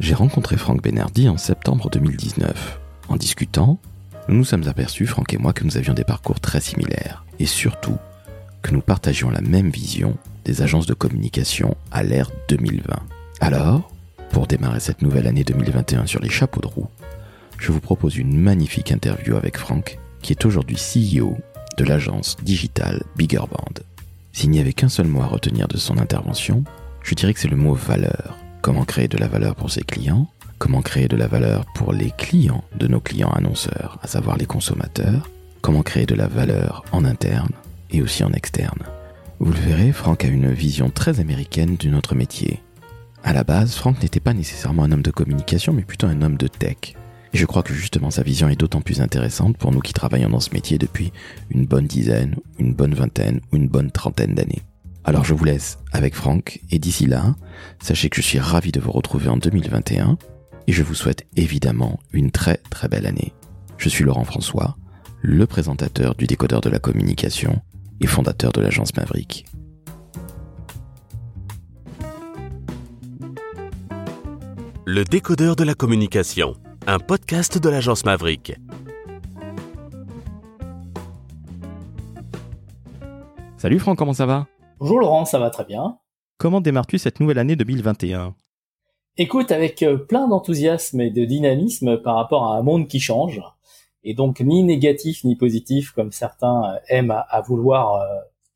J'ai rencontré Franck Benardi en septembre 2019. En discutant, nous nous sommes aperçus, Franck et moi, que nous avions des parcours très similaires. Et surtout, que nous partagions la même vision des agences de communication à l'ère 2020. Alors, pour démarrer cette nouvelle année 2021 sur les chapeaux de roue, je vous propose une magnifique interview avec Franck, qui est aujourd'hui CEO de l'agence digitale Bigger Band. S'il n'y avait qu'un seul mot à retenir de son intervention, je dirais que c'est le mot valeur. Comment créer de la valeur pour ses clients? Comment créer de la valeur pour les clients de nos clients annonceurs, à savoir les consommateurs? Comment créer de la valeur en interne et aussi en externe? Vous le verrez, Franck a une vision très américaine de notre métier. À la base, Franck n'était pas nécessairement un homme de communication, mais plutôt un homme de tech. Et je crois que justement sa vision est d'autant plus intéressante pour nous qui travaillons dans ce métier depuis une bonne dizaine, une bonne vingtaine ou une bonne trentaine d'années. Alors je vous laisse avec Franck et d'ici là, sachez que je suis ravi de vous retrouver en 2021 et je vous souhaite évidemment une très très belle année. Je suis Laurent François, le présentateur du décodeur de la communication et fondateur de l'agence Maverick. Le décodeur de la communication un podcast de l'agence Maverick. Salut Franck, comment ça va? Bonjour Laurent, ça va très bien. Comment démarres-tu cette nouvelle année 2021 Écoute, avec euh, plein d'enthousiasme et de dynamisme par rapport à un monde qui change, et donc ni négatif ni positif comme certains euh, aiment à, vouloir euh,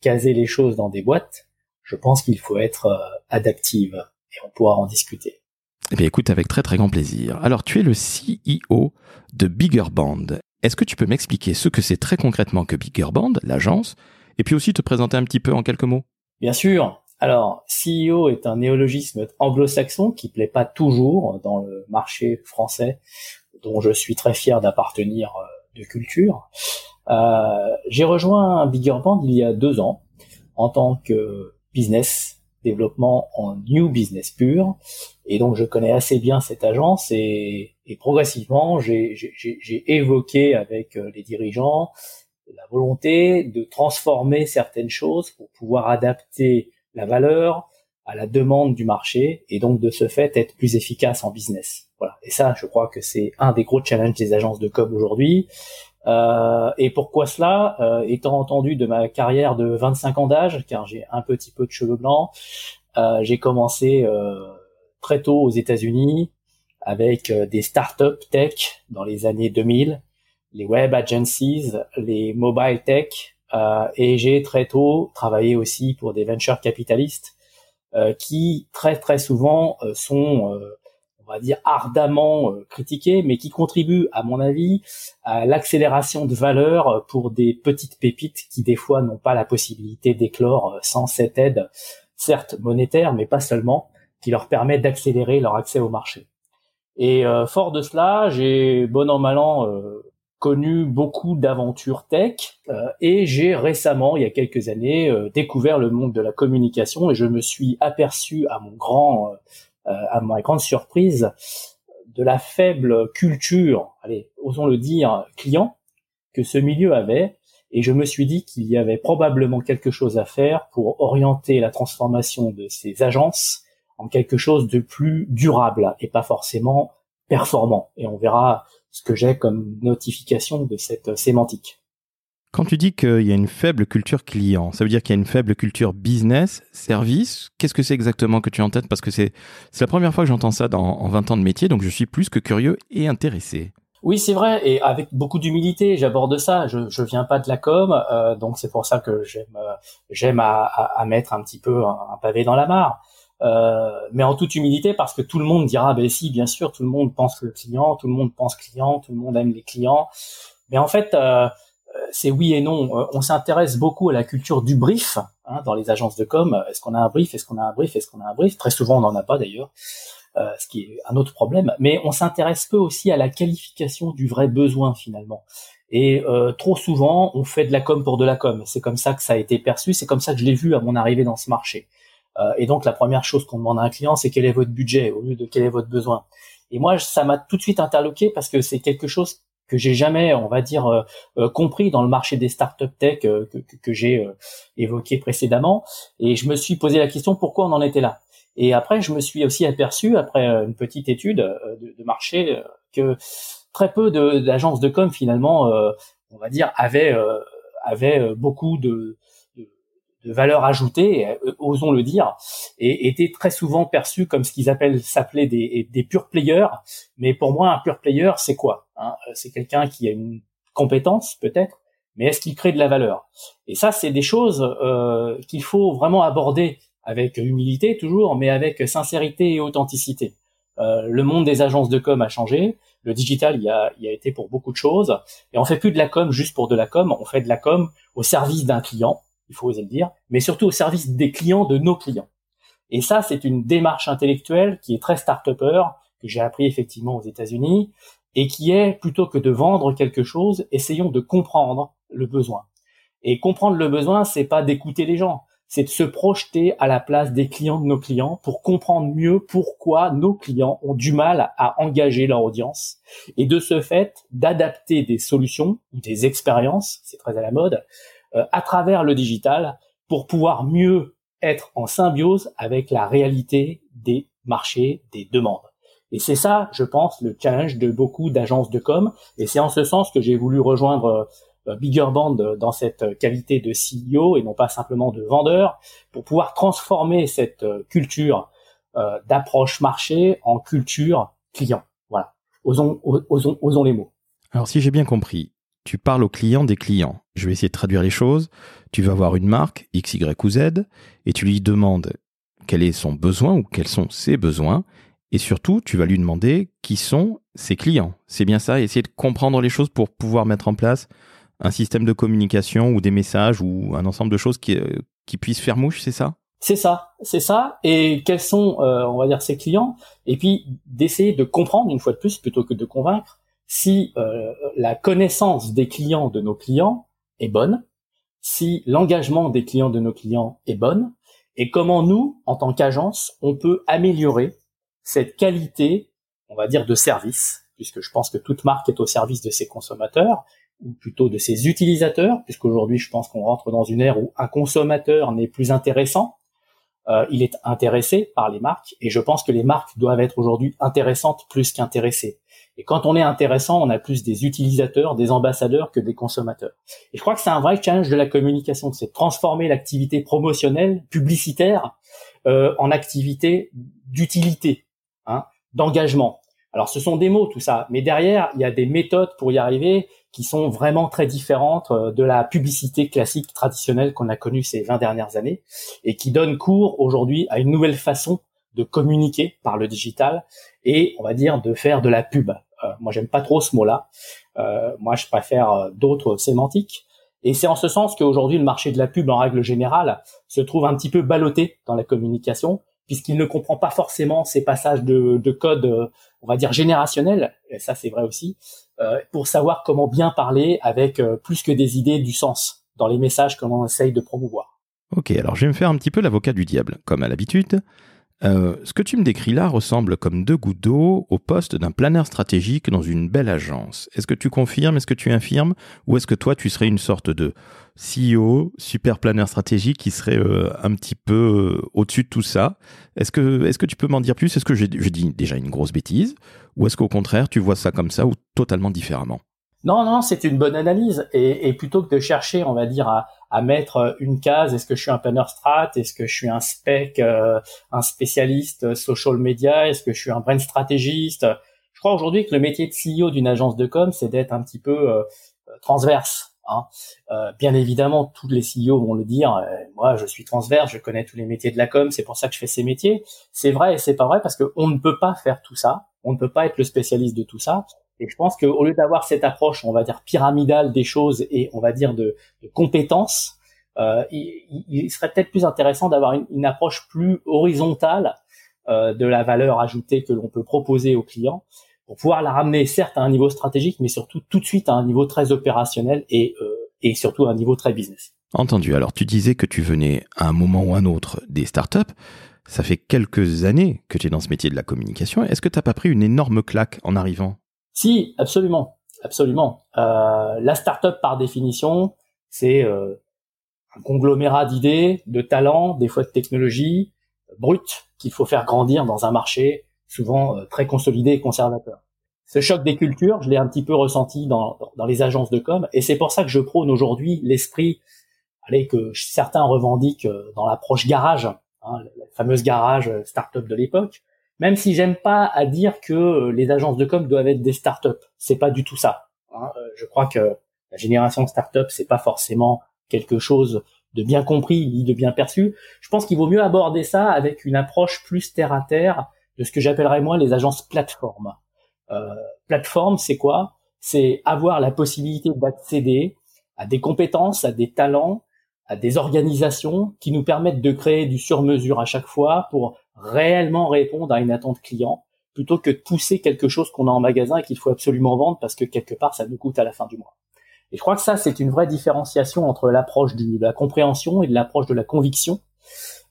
caser les choses dans des boîtes, je pense qu'il faut être adaptive et on pourra en discuter. Eh bien, écoute, avec très très grand plaisir. Alors, tu es le CEO de Bigger Band. Est-ce que tu peux m'expliquer ce que c'est très concrètement que Bigger Band, l'agence, et puis aussi te présenter un petit peu en quelques mots? Bien sûr. Alors, CEO est un néologisme anglo-saxon qui plaît pas toujours dans le marché français, dont je suis très fier d'appartenir euh, de culture. Euh, j'ai rejoint Bigger Band il y a deux ans en tant que business développement en new business pur. Et donc, je connais assez bien cette agence et, progressivement, j'ai évoqué avec euh, les dirigeants la volonté de transformer certaines choses pour pouvoir adapter la valeur à la demande du marché et donc de ce fait être plus efficace en business. Voilà. Et ça, je crois que c'est un des gros challenges des agences de com aujourd'hui. Euh, et pourquoi cela? Euh, Étant entendu de ma carrière de 25 ans d'âge, car j'ai un petit peu de cheveux blancs, euh, j'ai commencé très tôt aux États-Unis avec des startups tech dans les années 2000, les web agencies, les mobile tech, et j'ai très tôt travaillé aussi pour des venture capitalistes qui très très souvent sont on va dire ardemment euh, critiqué, mais qui contribue, à mon avis, à l'accélération de valeur pour des petites pépites qui des fois n'ont pas la possibilité d'éclore euh, sans cette aide, certes monétaire, mais pas seulement, qui leur permet d'accélérer leur accès au marché. Et euh, fort de cela, j'ai bon an mal an connu beaucoup d'aventures tech et j'ai récemment, il y a quelques années, découvert le monde de la communication et je me suis aperçu à mon grand euh, à ma grande surprise, de la faible culture, allez, osons le dire, client, que ce milieu avait, et je me suis dit qu'il y avait probablement quelque chose à faire pour orienter la transformation de ces agences en quelque chose de plus durable et pas forcément performant. Et on verra ce que j'ai comme notification de cette sémantique. Quand tu dis qu'il y a une faible culture client, ça veut dire qu'il y a une faible culture business, service. Qu'est-ce que c'est exactement que tu as en tête? Parce que c'est la première fois que j'entends ça dans, en 20 ans de métier, donc je suis plus que curieux et intéressé. Oui, c'est vrai, et avec beaucoup d'humilité, j'aborde ça. Je, je viens pas de la com, euh, donc c'est pour ça que j'aime euh, j'aime à, à, mettre un petit peu un, pavé dans la mare. Euh, mais en toute humilité, parce que tout le monde dira, ben si, bien sûr, tout le monde pense le client, tout le monde pense client, tout le monde aime les clients. Mais en fait, euh, euh, c'est oui et non. Euh, on s'intéresse beaucoup à la culture du brief hein, dans les agences de com. Est-ce qu'on a un brief? Est-ce qu'on a un brief? Est-ce qu'on a un brief? Très souvent, on n'en a pas d'ailleurs, euh, ce qui est un autre problème. Mais on s'intéresse peu aussi à la qualification du vrai besoin finalement. Et trop souvent, on fait de la com pour de la com. C'est comme ça que ça a été perçu. C'est comme ça que je l'ai vu à mon arrivée dans ce marché. Et donc, la première chose qu'on demande à un client, c'est quel est votre budget au lieu de quel est votre besoin. Et moi, ça m'a tout de suite interloqué parce que c'est quelque chose que j'ai jamais, on va dire, euh, euh, compris dans le marché des startups tech euh, que, j'ai évoqué précédemment. Et je me suis posé la question pourquoi on en était là? Et après, je me suis aussi aperçu, après une petite étude de, de marché, que très peu d'agences de, com finalement, on va dire, avaient, avaient beaucoup de, de valeur ajoutée, euh, osons le dire, et était très souvent perçu comme ce qu'ils appellent s'appelaient des, des pure players. Mais pour moi, un pure player, c'est quoi hein? C'est quelqu'un qui a une compétence peut-être, mais est-ce qu'il crée de la valeur? Et ça, c'est des choses euh, qu'il faut vraiment aborder avec humilité toujours, mais avec sincérité et authenticité. Euh, le monde des agences de com a changé. Le digital, il y a, il a été pour beaucoup de choses. Et on fait plus de la com juste pour de la com. On fait de la com au service d'un client il faut oser le dire, mais surtout au service des clients de nos clients. Et ça, c'est une démarche intellectuelle qui est très start-upper, que j'ai appris effectivement aux États-Unis, et qui est, plutôt que de vendre quelque chose, essayons de comprendre le besoin. Et comprendre le besoin, c'est pas d'écouter les gens, c'est de se projeter à la place des clients de nos clients pour comprendre mieux pourquoi nos clients ont du mal à engager leur audience et de ce fait d'adapter des solutions ou des expériences, c'est très à la mode, à travers le digital pour pouvoir mieux être en symbiose avec la réalité des marchés, des demandes. Et c'est ça, je pense, le challenge de beaucoup d'agences de com. Et c'est en ce sens que j'ai voulu rejoindre euh, Bigger Band dans cette qualité de CEO et non pas simplement de vendeur, pour pouvoir transformer cette euh, culture d'approche marché en culture client. Voilà. Osons, osons, osons les mots. Alors si j'ai bien compris, tu parles aux clients des clients. Je vais essayer de traduire les choses. Tu vas avoir une marque, X, Y ou Z, et tu lui demandes quel est son besoin ou quels sont ses besoins. Et surtout, tu vas lui demander qui sont ses clients. C'est bien ça, essayer de comprendre les choses pour pouvoir mettre en place un système de communication ou des messages ou un ensemble de choses qui, euh, puissent faire mouche, c'est ça? C'est ça, c'est ça. Et quels sont, euh, on va dire, ses clients? Et puis d'essayer de comprendre une fois de plus plutôt que de convaincre si euh, la connaissance des clients de nos clients est bonne, si l'engagement des clients de nos clients est bonne, et comment nous, en tant qu'agence, on peut améliorer cette qualité, on va dire, de service, puisque je pense que toute marque est au service de ses consommateurs, ou plutôt de ses utilisateurs, puisqu'aujourd'hui je pense qu'on rentre dans une ère où un consommateur n'est plus intéressant, euh, il est intéressé par les marques, et je pense que les marques doivent être aujourd'hui intéressantes plus qu'intéressées. Et quand on est intéressant, on a plus des utilisateurs, des ambassadeurs que des consommateurs. Et je crois que c'est un vrai challenge de la communication, c'est transformer l'activité promotionnelle, publicitaire, euh, en activité d'utilité, hein, d'engagement. Alors ce sont des mots tout ça, mais derrière il y a des méthodes pour y arriver qui sont vraiment très différentes euh, de la publicité classique traditionnelle qu'on a connue ces 20 dernières années et qui donnent cours aujourd'hui à une nouvelle façon de communiquer par le digital et on va dire de faire de la pub. Euh, moi, j'aime pas trop ce mot-là. Euh, moi, je préfère euh, d'autres sémantiques. Et c'est en ce sens qu'aujourd'hui, le marché de la pub, en règle générale, se trouve un petit peu ballotté dans la communication, puisqu'il ne comprend pas forcément ces passages de, de code, euh, on va dire générationnel, et ça c'est vrai aussi, euh, pour savoir comment bien parler avec plus que des idées du sens dans les messages que l'on essaye de promouvoir. Ok, alors je vais me faire un petit peu l'avocat du diable, comme à l'habitude. Euh, ce que tu me décris là ressemble comme deux gouttes d'eau au poste d'un planeur stratégique dans une belle agence. Est-ce que tu confirmes, est-ce que tu infirmes, ou est-ce que toi tu serais une sorte de CEO, super planeur stratégique qui serait euh, un petit peu euh, au-dessus de tout ça? Est-ce que, tu peux m'en dire plus? Est-ce que je dis déjà une grosse bêtise, ou est-ce qu'au contraire tu vois ça comme ça ou totalement différemment? Non, non, c'est une bonne analyse. Et, plutôt que de chercher, on va dire, à, à mettre une case, est-ce que je suis un planner strat, est-ce que je suis un spec, euh, un spécialiste social media, est-ce que je suis un brand stratégiste, je crois aujourd'hui que le métier de CEO d'une agence de com, c'est d'être un petit peu euh, transverse. Hein. Euh, bien évidemment, tous les CEO vont le dire. Euh, moi, je suis transverse, je connais tous les métiers de la com, c'est pour ça que je fais ces métiers. C'est vrai et c'est pas vrai parce qu'on ne peut pas faire tout ça. On ne peut pas être le spécialiste de tout ça. Et je pense qu'au lieu d'avoir cette approche, on va dire pyramidale des choses et on va dire de, compétences, euh, il, serait peut-être plus intéressant d'avoir une, approche plus horizontale euh, de la valeur ajoutée que l'on peut proposer aux clients pour pouvoir la ramener certes à un niveau stratégique, mais surtout tout de suite à un niveau très opérationnel et, euh, surtout à un niveau très business. Entendu. Alors tu disais que tu venais à un moment ou un autre des startups. Ça fait quelques années que tu es dans ce métier de la communication. Est-ce que tu n'as pas pris une énorme claque en arrivant si, absolument, absolument. Euh, la startup par définition, c'est euh, un conglomérat d'idées, de talents, des fois de technologies, brutes qu'il faut faire grandir dans un marché souvent très consolidé et conservateur. Ce choc des cultures, je l'ai un petit peu ressenti dans, dans les agences de com, et c'est pour ça que je prône aujourd'hui l'esprit, allez, que certains revendiquent dans l'approche garage, hein, la fameuse garage start-up de l'époque, même si j'aime pas à dire que les agences de com doivent être des start-up. C'est pas du tout ça. Hein. Je crois que la génération start-up, c'est pas forcément quelque chose de bien compris ni de bien perçu. Je pense qu'il vaut mieux aborder ça avec une approche plus terre à terre de ce que j'appellerais moi les agences plateformes. Euh, plateforme, c'est quoi? C'est avoir la possibilité d'accéder à des compétences, à des talents, à des organisations qui nous permettent de créer du sur-mesure à chaque fois pour réellement répondre à une attente client plutôt que de pousser quelque chose qu'on a en magasin et qu'il faut absolument vendre parce que quelque part ça nous coûte à la fin du mois. Et je crois que ça, c'est une vraie différenciation entre l'approche de la compréhension et de l'approche de la conviction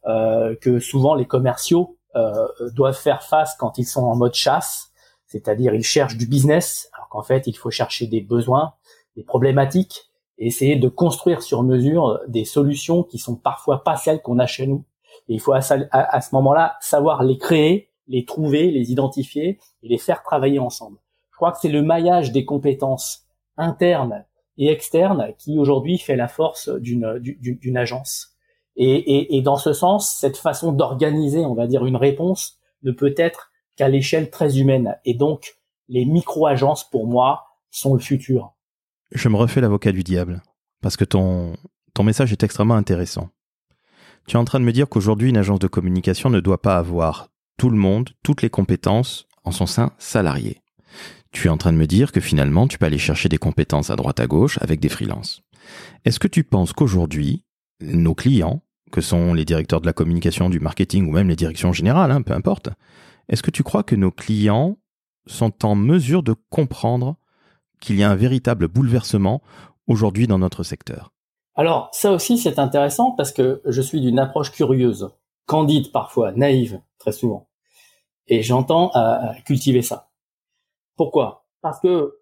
euh, que souvent les commerciaux euh, doivent faire face quand ils sont en mode chasse, c'est-à-dire ils cherchent du business, alors qu'en fait il faut chercher des besoins, des problématiques, et essayer de construire sur mesure des solutions qui sont parfois pas celles qu'on a chez nous. Et il faut à, ce moment-là savoir les créer, les trouver, les identifier et les faire travailler ensemble. Je crois que c'est le maillage des compétences internes et externe qui aujourd'hui fait la force d'une agence. Et, dans ce sens, cette façon d'organiser, on va dire, une réponse ne peut être qu'à l'échelle très humaine. Et donc, les micro-agences, pour moi, sont le futur. Je me refais l'avocat du diable, parce que ton message est extrêmement intéressant. Tu es en train de me dire qu'aujourd'hui, une agence de communication ne doit pas avoir tout le monde, toutes les compétences en son sein salarié. Tu es en train de me dire que finalement, tu peux aller chercher des compétences à droite à gauche avec des freelances. Est-ce que tu penses qu'aujourd'hui, nos clients, que sont les directeurs de la communication, du marketing ou même les directions générales, hein, peu importe, est-ce que tu crois que nos clients sont en mesure de comprendre qu'il y a un véritable bouleversement aujourd'hui dans notre secteur? Alors, ça aussi, c'est intéressant parce que je suis d'une approche curieuse, candide parfois, naïve, très souvent. Et j'entends à cultiver ça. Pourquoi? Parce que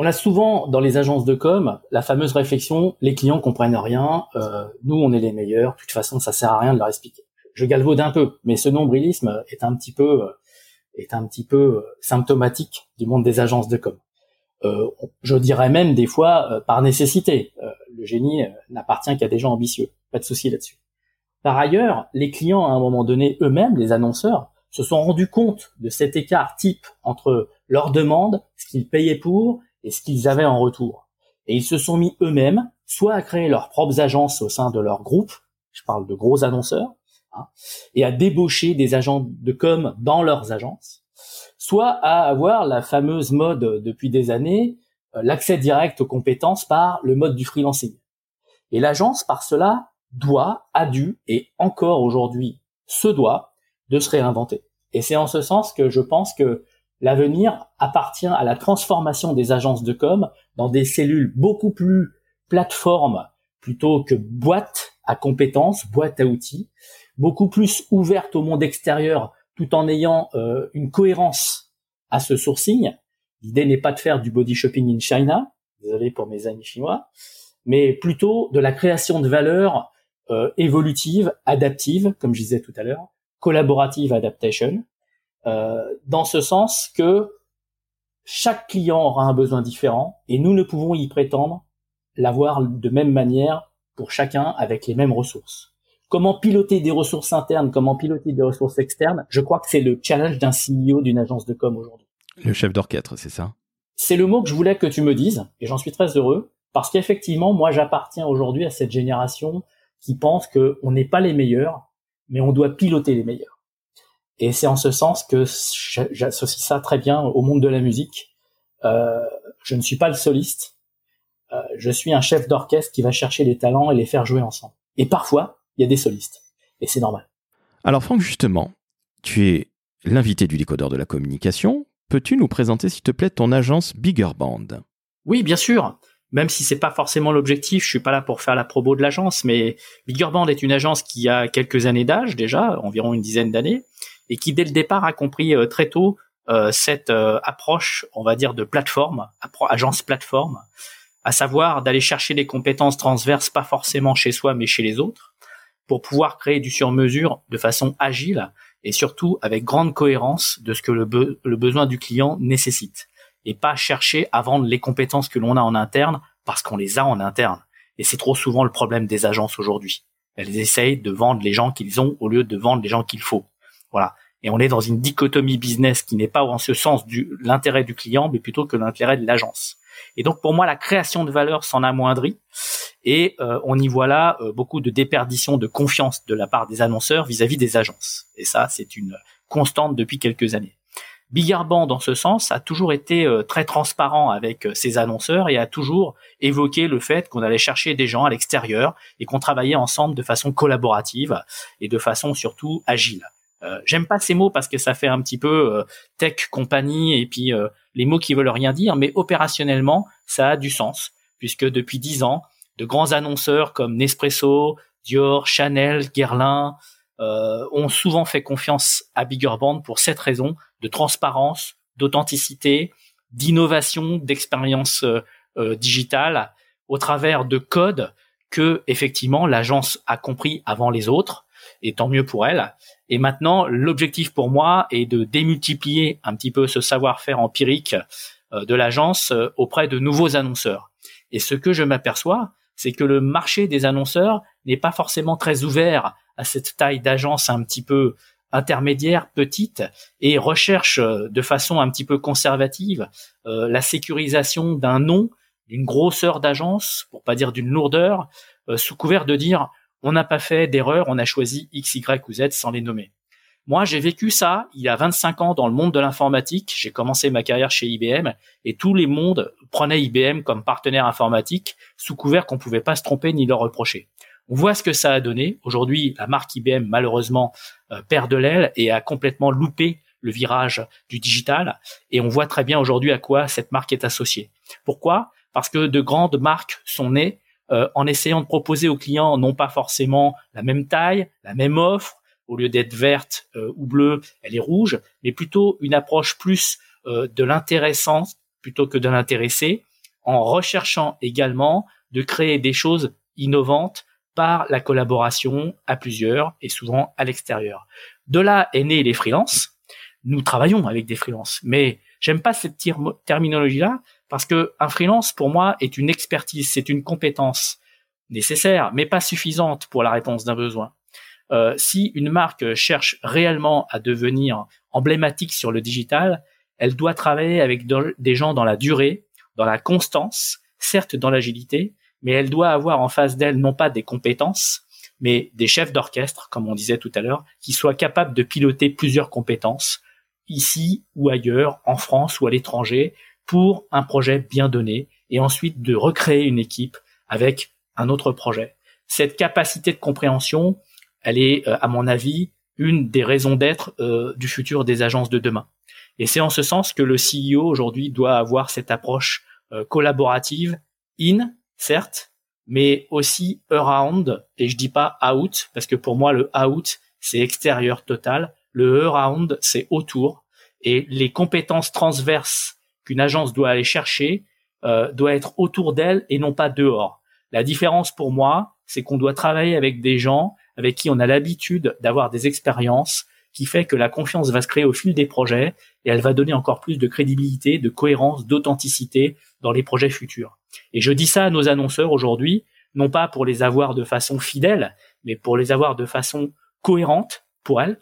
on a souvent dans les agences de com la fameuse réflexion les clients comprennent rien, euh, nous on est les meilleurs, de toute façon ça sert à rien de leur expliquer. Je galvaude un peu, mais ce nombrilisme est un petit peu euh, est un petit peu euh, symptomatique du monde des agences de com. Je dirais même des fois par nécessité. le génie n'appartient qu'à des gens ambitieux, pas de souci là-dessus. Par ailleurs, les clients à un moment donné eux-mêmes, les annonceurs, se sont rendus compte de cet écart type entre leur demande, ce qu'ils payaient pour et ce qu'ils avaient en retour. Et ils se sont mis eux-mêmes soit à créer leurs propres agences au sein de leur groupe, je parle de gros annonceurs, hein, et à débaucher des agents de com dans leurs agences, soit à avoir la fameuse mode depuis des années, euh, l'accès direct aux compétences par le mode du freelancing. Et l'agence, par cela, doit, a dû, et encore aujourd'hui se doit, de se réinventer. Et c'est en ce sens que je pense que l'avenir appartient à la transformation des agences de com dans des cellules beaucoup plus plateformes plutôt que boîtes à compétences, boîtes à outils, beaucoup plus ouvertes au monde extérieur tout en ayant euh, une cohérence à ce sourcing. L'idée n'est pas de faire du body shopping in China, désolé pour mes amis chinois, mais plutôt de la création de valeur euh, évolutive, adaptive, comme je disais tout à l'heure, collaborative adaptation, euh, dans ce sens que chaque client aura un besoin différent et nous ne pouvons y prétendre l'avoir de même manière pour chacun avec les mêmes ressources. Comment piloter des ressources internes, comment piloter des ressources externes, je crois que c'est le challenge d'un CEO d'une agence de com aujourd'hui. Le chef d'orchestre, c'est ça? C'est le mot que je voulais que tu me dises, et j'en suis très heureux, parce qu'effectivement, moi j'appartiens aujourd'hui à cette génération qui pense qu'on n'est pas les meilleurs, mais on doit piloter les meilleurs. Et c'est en ce sens que j'associe ça très bien au monde de la musique. Euh, je ne suis pas le soliste. Euh, je suis un chef d'orchestre qui va chercher les talents et les faire jouer ensemble. Et parfois, il y a des solistes. Et c'est normal. Alors Franck, justement, tu es l'invité du décodeur de la communication. Peux-tu nous présenter, s'il te plaît, ton agence Bigger Band? Oui, bien sûr. Même si c'est pas forcément l'objectif, je suis pas là pour faire la promo de l'agence, mais Bigger Band est une agence qui a quelques années d'âge déjà, environ une dizaine d'années, et qui dès le départ a compris euh, très tôt euh, cette euh, approche, on va dire, de plateforme, agence plateforme, à savoir d'aller chercher des compétences transverses, pas forcément chez soi, mais chez les autres, pour pouvoir créer du sur-mesure de façon agile et surtout avec grande cohérence de ce que le, le besoin du client nécessite et pas chercher à vendre les compétences que l'on a en interne parce qu'on les a en interne. Et c'est trop souvent le problème des agences aujourd'hui. Elles essayent de vendre les gens qu'ils ont au lieu de vendre les gens qu'il faut. Voilà. Et on est dans une dichotomie business qui n'est pas en ce sens du l'intérêt du client, mais plutôt que l'intérêt de l'agence. Et donc pour moi, la création de valeur s'en amoindrit. Et euh, on y voit là euh, beaucoup de déperdition de confiance de la part des annonceurs vis-à-vis des agences. Et ça, c'est une constante depuis quelques années. Bigarban, dans ce sens, a toujours été euh, très transparent avec ses annonceurs et a toujours évoqué le fait qu'on allait chercher des gens à l'extérieur et qu'on travaillait ensemble de façon collaborative et de façon surtout agile. J'aime pas ces mots parce que ça fait un petit peu tech compagnie et puis les mots qui veulent rien dire, mais opérationnellement, ça a du sens puisque depuis dix ans, de grands annonceurs comme Nespresso, Dior, Chanel, Guerlain ont souvent fait confiance à Bigger Band pour cette raison de transparence, d'authenticité, d'innovation, d'expérience digitale au travers de codes que effectivement l'agence a compris avant les autres et tant mieux pour elle et maintenant, l'objectif pour moi est de démultiplier un petit peu ce savoir-faire empirique euh, de l'agence euh, auprès de nouveaux annonceurs. Et ce que je m'aperçois, c'est que le marché des annonceurs n'est pas forcément très ouvert à cette taille d'agence un petit peu intermédiaire, petite, et recherche euh, de façon un petit peu conservative la sécurisation d'un nom, d'une grosseur d'agence, pour pas dire d'une lourdeur, sous couvert de dire on n'a pas fait d'erreur, on a choisi X, Y ou Z sans les nommer. Moi, j'ai vécu ça il y a 25 ans dans le monde de l'informatique. J'ai commencé ma carrière chez IBM et tous les mondes prenaient IBM comme partenaire informatique sous couvert qu'on pouvait pas se tromper ni leur reprocher. On voit ce que ça a donné. Aujourd'hui, la marque IBM, malheureusement, euh, perd de l'aile et a complètement loupé le virage du digital. Et on voit très bien aujourd'hui à quoi cette marque est associée. Pourquoi? Parce que de grandes marques sont nées euh, en essayant de proposer aux clients non pas forcément la même taille, la même offre, au lieu d'être verte euh, ou bleue, elle est rouge, mais plutôt une approche plus euh, de l'intéressant plutôt que de l'intéressé, en recherchant également de créer des choses innovantes par la collaboration à plusieurs et souvent à l'extérieur. De là est né les freelances. Nous travaillons avec des freelances, mais j'aime pas cette terminologie-là parce que un freelance, pour moi, est une expertise, c'est une compétence nécessaire, mais pas suffisante pour la réponse d'un besoin. Euh, si une marque cherche réellement à devenir emblématique sur le digital, elle doit travailler avec des gens dans la durée, dans la constance, certes dans l'agilité, mais elle doit avoir en face d'elle non pas des compétences, mais des chefs d'orchestre, comme on disait tout à l'heure, qui soient capables de piloter plusieurs compétences, ici ou ailleurs, en France ou à l'étranger, pour un projet bien donné et ensuite de recréer une équipe avec un autre projet. Cette capacité de compréhension, elle est, euh, à mon avis, une des raisons d'être euh, du futur des agences de demain. Et c'est en ce sens que le CEO aujourd'hui doit avoir cette approche euh, collaborative, in, certes, mais aussi around, et je dis pas out, parce que pour moi le out, c'est extérieur total, le around, c'est autour, et les compétences transverses qu'une agence doit aller chercher euh, doit être autour d'elle et non pas dehors. La différence pour moi, c'est qu'on doit travailler avec des gens avec qui on a l'habitude d'avoir des expériences qui fait que la confiance va se créer au fil des projets et elle va donner encore plus de crédibilité, de cohérence, d'authenticité dans les projets futurs. Et je dis ça à nos annonceurs aujourd'hui, non pas pour les avoir de façon fidèle, mais pour les avoir de façon cohérente pour elles.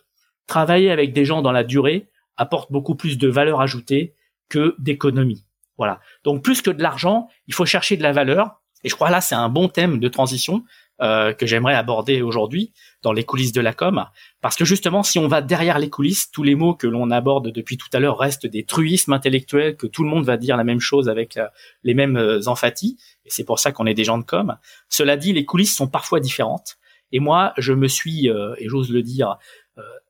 Travailler avec des gens dans la durée apporte beaucoup plus de valeur ajoutée que d'économie. Voilà. Donc plus que de l'argent, il faut chercher de la valeur. Et je crois là, c'est un bon thème de transition euh, que j'aimerais aborder aujourd'hui dans les coulisses de la com, parce que justement, si on va derrière les coulisses, tous les mots que l'on aborde depuis tout à l'heure restent des truismes intellectuels, que tout le monde va dire la même chose avec euh, les mêmes euh, emphaties, et c'est pour ça qu'on est des gens de com. Cela dit, les coulisses sont parfois différentes. Et moi, je me suis, et j'ose le dire,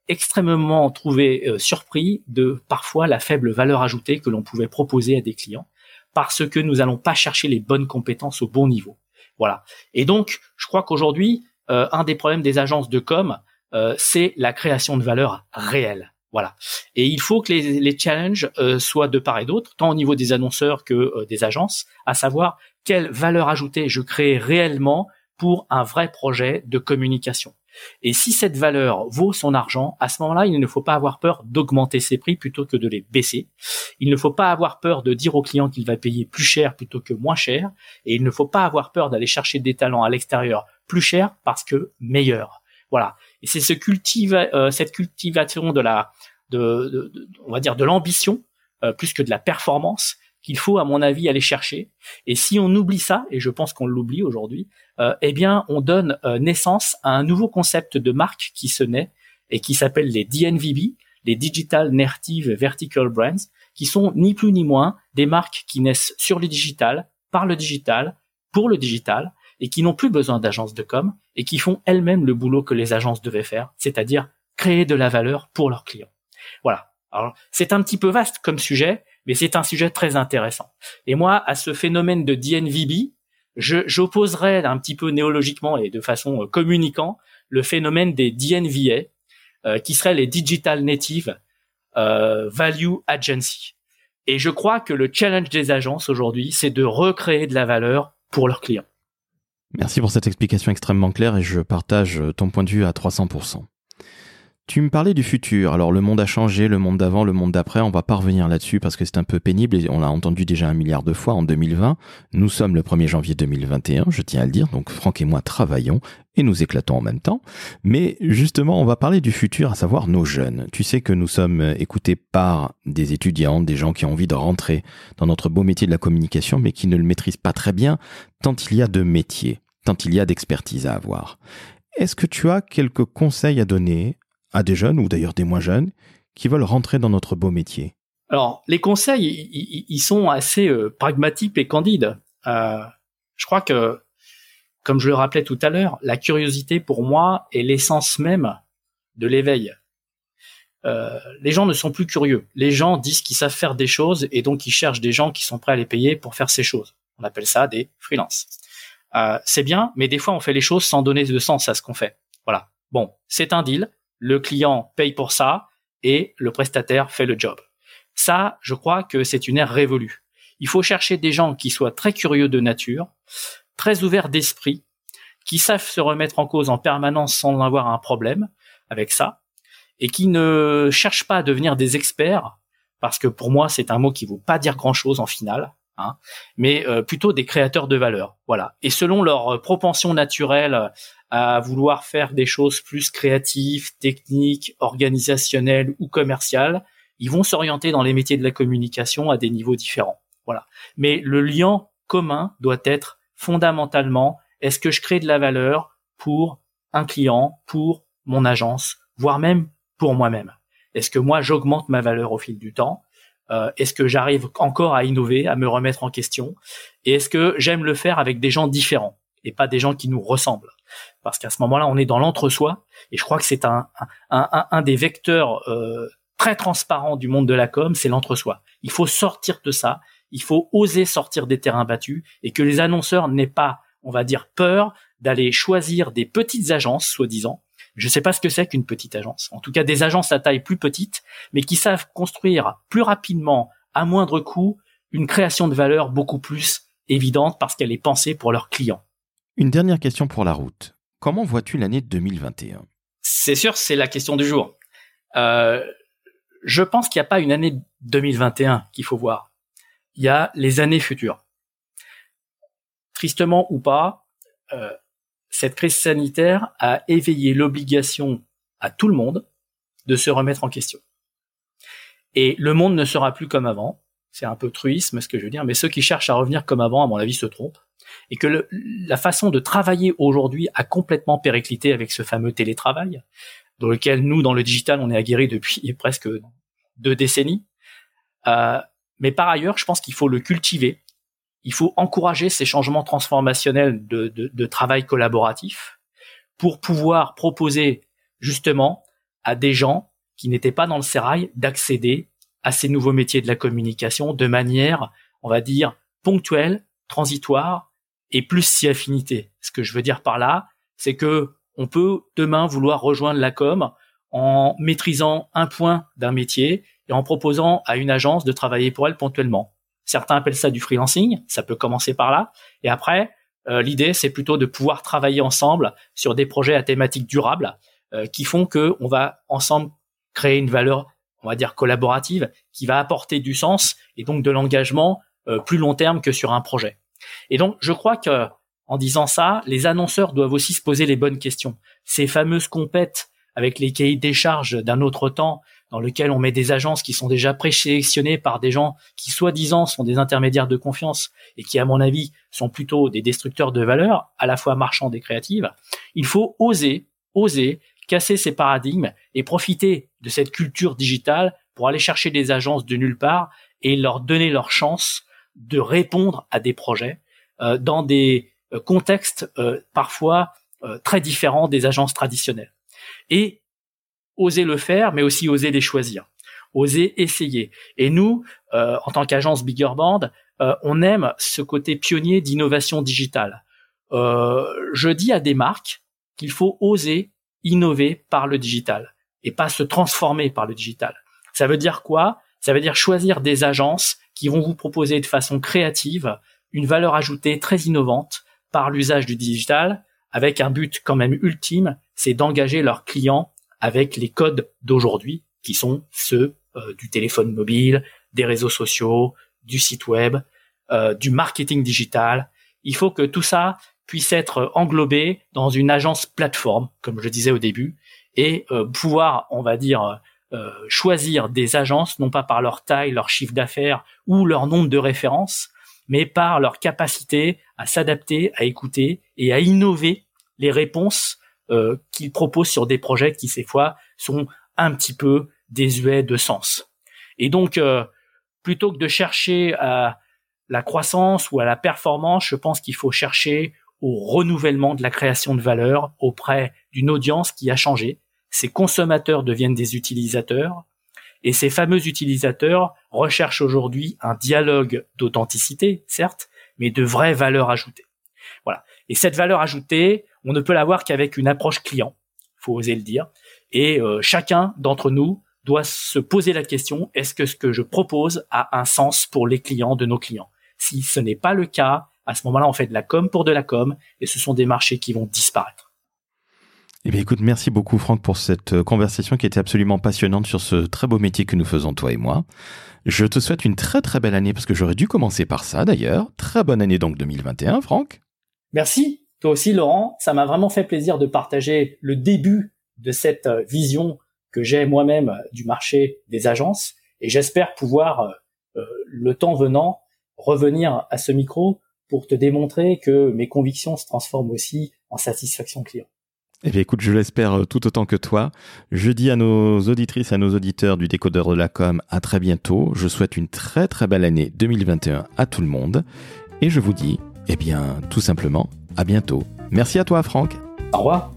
extrêmement trouvé euh, surpris de parfois la faible valeur ajoutée que l'on pouvait proposer à des clients parce que nous allons pas chercher les bonnes compétences au bon niveau. Voilà. Et donc, je crois qu'aujourd'hui, euh, un des problèmes des agences de com, euh, c'est la création de valeur réelle. Voilà. Et il faut que les, les challenges soient de part et d'autre, tant au niveau des annonceurs que des agences, à savoir quelle valeur ajoutée je crée réellement pour un vrai projet de communication. Et si cette valeur vaut son argent, à ce moment-là, il ne faut pas avoir peur d'augmenter ses prix plutôt que de les baisser. Il ne faut pas avoir peur de dire au client qu'il va payer plus cher plutôt que moins cher. Et il ne faut pas avoir peur d'aller chercher des talents à l'extérieur plus cher parce que meilleur. Voilà. Et c'est ce euh, cette cultivation de la, on va dire de l'ambition euh, plus que de la performance qu'il faut, à mon avis, aller chercher. Et si on oublie ça, et je pense qu'on l'oublie aujourd'hui, euh, eh bien, on donne euh, naissance à un nouveau concept de marque qui se naît et qui s'appelle les DNVB, les Digital Native Vertical Brands, qui sont ni plus ni moins des marques qui naissent sur le digital, par le digital, pour le digital, et qui n'ont plus besoin d'agences de com, et qui font elles-mêmes le boulot que les agences devaient faire, c'est-à-dire créer de la valeur pour leurs clients. Voilà. Alors, c'est un petit peu vaste comme sujet, mais c'est un sujet très intéressant. Et moi, à ce phénomène de DNVB, j'opposerais un petit peu néologiquement et de façon euh, communicant le phénomène des DNVA, euh, qui seraient les Digital Native euh, Value Agency. Et je crois que le challenge des agences aujourd'hui, c'est de recréer de la valeur pour leurs clients. Merci pour cette explication extrêmement claire et je partage ton point de vue à 300%. Tu me parlais du futur. Alors le monde a changé, le monde d'avant, le monde d'après, on va pas revenir là-dessus parce que c'est un peu pénible et on l'a entendu déjà un milliard de fois en 2020. Nous sommes le 1er janvier 2021, je tiens à le dire, donc Franck et moi travaillons et nous éclatons en même temps. Mais justement, on va parler du futur, à savoir nos jeunes. Tu sais que nous sommes écoutés par des étudiants, des gens qui ont envie de rentrer dans notre beau métier de la communication mais qui ne le maîtrisent pas très bien tant il y a de métiers, tant il y a d'expertise à avoir. Est-ce que tu as quelques conseils à donner à des jeunes ou d'ailleurs des moins jeunes qui veulent rentrer dans notre beau métier Alors, les conseils, ils sont assez euh, pragmatiques et candides. Euh, je crois que, comme je le rappelais tout à l'heure, la curiosité pour moi est l'essence même de l'éveil. Euh, les gens ne sont plus curieux. Les gens disent qu'ils savent faire des choses et donc ils cherchent des gens qui sont prêts à les payer pour faire ces choses. On appelle ça des freelances. c'est bien, mais des fois on fait les choses sans donner de sens à ce qu'on fait. Voilà. Bon, c'est un deal le client paye pour ça et le prestataire fait le job. Ça, je crois que c'est une ère révolue. Il faut chercher des gens qui soient très curieux de nature, très ouverts d'esprit, qui savent se remettre en cause en permanence sans avoir un problème avec ça, et qui ne cherchent pas à devenir des experts, parce que pour moi c'est un mot qui ne vaut pas dire grand chose en finale, hein, mais euh, plutôt des créateurs de valeur. Voilà. Et selon leur propension naturelle à vouloir faire des choses plus créatives, techniques, organisationnelles ou commerciales, ils vont s'orienter dans les métiers de la communication à des niveaux différents. Voilà. Mais le lien commun doit être fondamentalement est-ce que je crée de la valeur pour un client, pour mon agence, voire même pour moi-même? Est-ce que moi j'augmente ma valeur au fil du temps? Euh, Est-ce que j'arrive encore à innover, à me remettre en question? Et est-ce que j'aime le faire avec des gens différents et pas des gens qui nous ressemblent? Parce qu'à ce moment-là, on est dans l'entre-soi, et je crois que c'est un, un, un, des vecteurs euh, très transparents du monde de la com, c'est l'entre-soi. Il faut sortir de ça, il faut oser sortir des terrains battus, et que les annonceurs n'aient pas, on va dire, peur d'aller choisir des petites agences, soi-disant. Je ne sais pas ce que c'est qu'une petite agence. En tout cas, des agences à taille plus petite, mais qui savent construire plus rapidement, à moindre coût, une création de valeur beaucoup plus évidente parce qu'elle est pensée pour leurs clients. Une dernière question pour la route. Comment vois-tu l'année 2021 C'est sûr, c'est la question du jour. Euh, je pense qu'il n'y a pas une année 2021 qu'il faut voir. Il y a les années futures. Tristement ou pas, euh, cette crise sanitaire a éveillé l'obligation à tout le monde de se remettre en question. Et le monde ne sera plus comme avant. C'est un peu truisme ce que je veux dire, mais ceux qui cherchent à revenir comme avant, à mon avis, se trompent et que la façon de travailler aujourd'hui a complètement périclité avec ce fameux télétravail, dans lequel nous, dans le digital, on est aguerris depuis presque deux décennies. Euh, mais par ailleurs, je pense qu'il faut le cultiver. Il faut encourager ces changements transformationnels de, travail collaboratif pour pouvoir proposer justement à des gens qui n'étaient pas dans le sérail d'accéder à ces nouveaux métiers de la communication de manière, on va dire, ponctuelle, transitoire et plus si affinité. Ce que je veux dire par là, c'est que on peut demain vouloir rejoindre la com en maîtrisant un point d'un métier et en proposant à une agence de travailler pour elle ponctuellement. Certains appellent ça du freelancing, ça peut commencer par là, et après, L'idée, c'est plutôt de pouvoir travailler ensemble sur des projets à thématique durable qui font que on va ensemble créer une valeur, on va dire collaborative, qui va apporter du sens et donc de l'engagement plus long terme que sur un projet. Et donc, je crois que en disant ça, les annonceurs doivent aussi se poser les bonnes questions. Ces fameuses compètes avec les cahiers des charges d'un autre temps, dans lequel on met des agences qui sont déjà présélectionnées par des gens qui soi-disant sont des intermédiaires de confiance et qui, à mon avis, sont plutôt des destructeurs de valeur, à la fois marchandes et créatives. Il faut oser, oser casser ces paradigmes et profiter de cette culture digitale pour aller chercher des agences de nulle part et leur donner leur chance de répondre à des projets euh, dans des euh, contextes euh, parfois très différents des agences traditionnelles. Et oser le faire, mais aussi oser les choisir, oser essayer. Et nous, en tant qu'agence Bigger Band, on aime ce côté pionnier d'innovation digitale. je dis à des marques qu'il faut oser innover par le digital et pas se transformer par le digital. Ça veut dire quoi? Ça veut dire choisir des agences qui vont vous proposer de façon créative une valeur ajoutée très innovante par l'usage du digital, avec un but quand même ultime, c'est d'engager leurs clients avec les codes d'aujourd'hui, qui sont ceux euh, du téléphone mobile, des réseaux sociaux, du site web, euh, du marketing digital. Il faut que tout ça puisse être englobé dans une agence plateforme, comme je disais au début, et euh, pouvoir, on va dire, choisir des agences, non pas par leur taille, leur chiffre d'affaires ou leur nombre de références, mais par leur capacité à s'adapter, à écouter et à innover les réponses euh, qu'ils proposent sur des projets qui, ces fois, sont un petit peu désuets de sens. Et donc, euh, plutôt que de chercher à la croissance ou à la performance, je pense qu'il faut chercher au renouvellement de la création de valeur auprès d'une audience qui a changé, ces consommateurs deviennent des utilisateurs et ces fameux utilisateurs recherchent aujourd'hui un dialogue d'authenticité, certes, mais de vraie valeur ajoutée. Voilà. Et cette valeur ajoutée, on ne peut l'avoir qu'avec une approche client, faut oser le dire. Et euh, chacun d'entre nous doit se poser la question est-ce que ce que je propose a un sens pour les clients de nos clients? Si ce n'est pas le cas, à ce moment-là, on fait de la com pour de la com, et ce sont des marchés qui vont disparaître. Eh bien, écoute, merci beaucoup, Franck, pour cette euh, conversation qui était absolument passionnante sur ce très beau métier que nous faisons, toi et moi. Je te souhaite une très très belle année parce que j'aurais dû commencer par ça d'ailleurs. Très bonne année donc 2021, Franck. Merci. Toi aussi, Laurent. Ça m'a vraiment fait plaisir de partager le début de cette euh, vision que j'ai moi-même euh, du marché des agences. Et j'espère pouvoir, le temps venant, revenir à ce micro pour te démontrer que mes convictions se transforment aussi en satisfaction client. Eh bien, écoute, je l'espère euh, tout autant que toi. Je dis à nos auditrices, à nos auditeurs du décodeur de la com, à très bientôt. Je souhaite une très très belle année 2021 à tout le monde. Et je vous dis, eh bien, tout simplement, à bientôt. Merci à toi, Franck. Au revoir.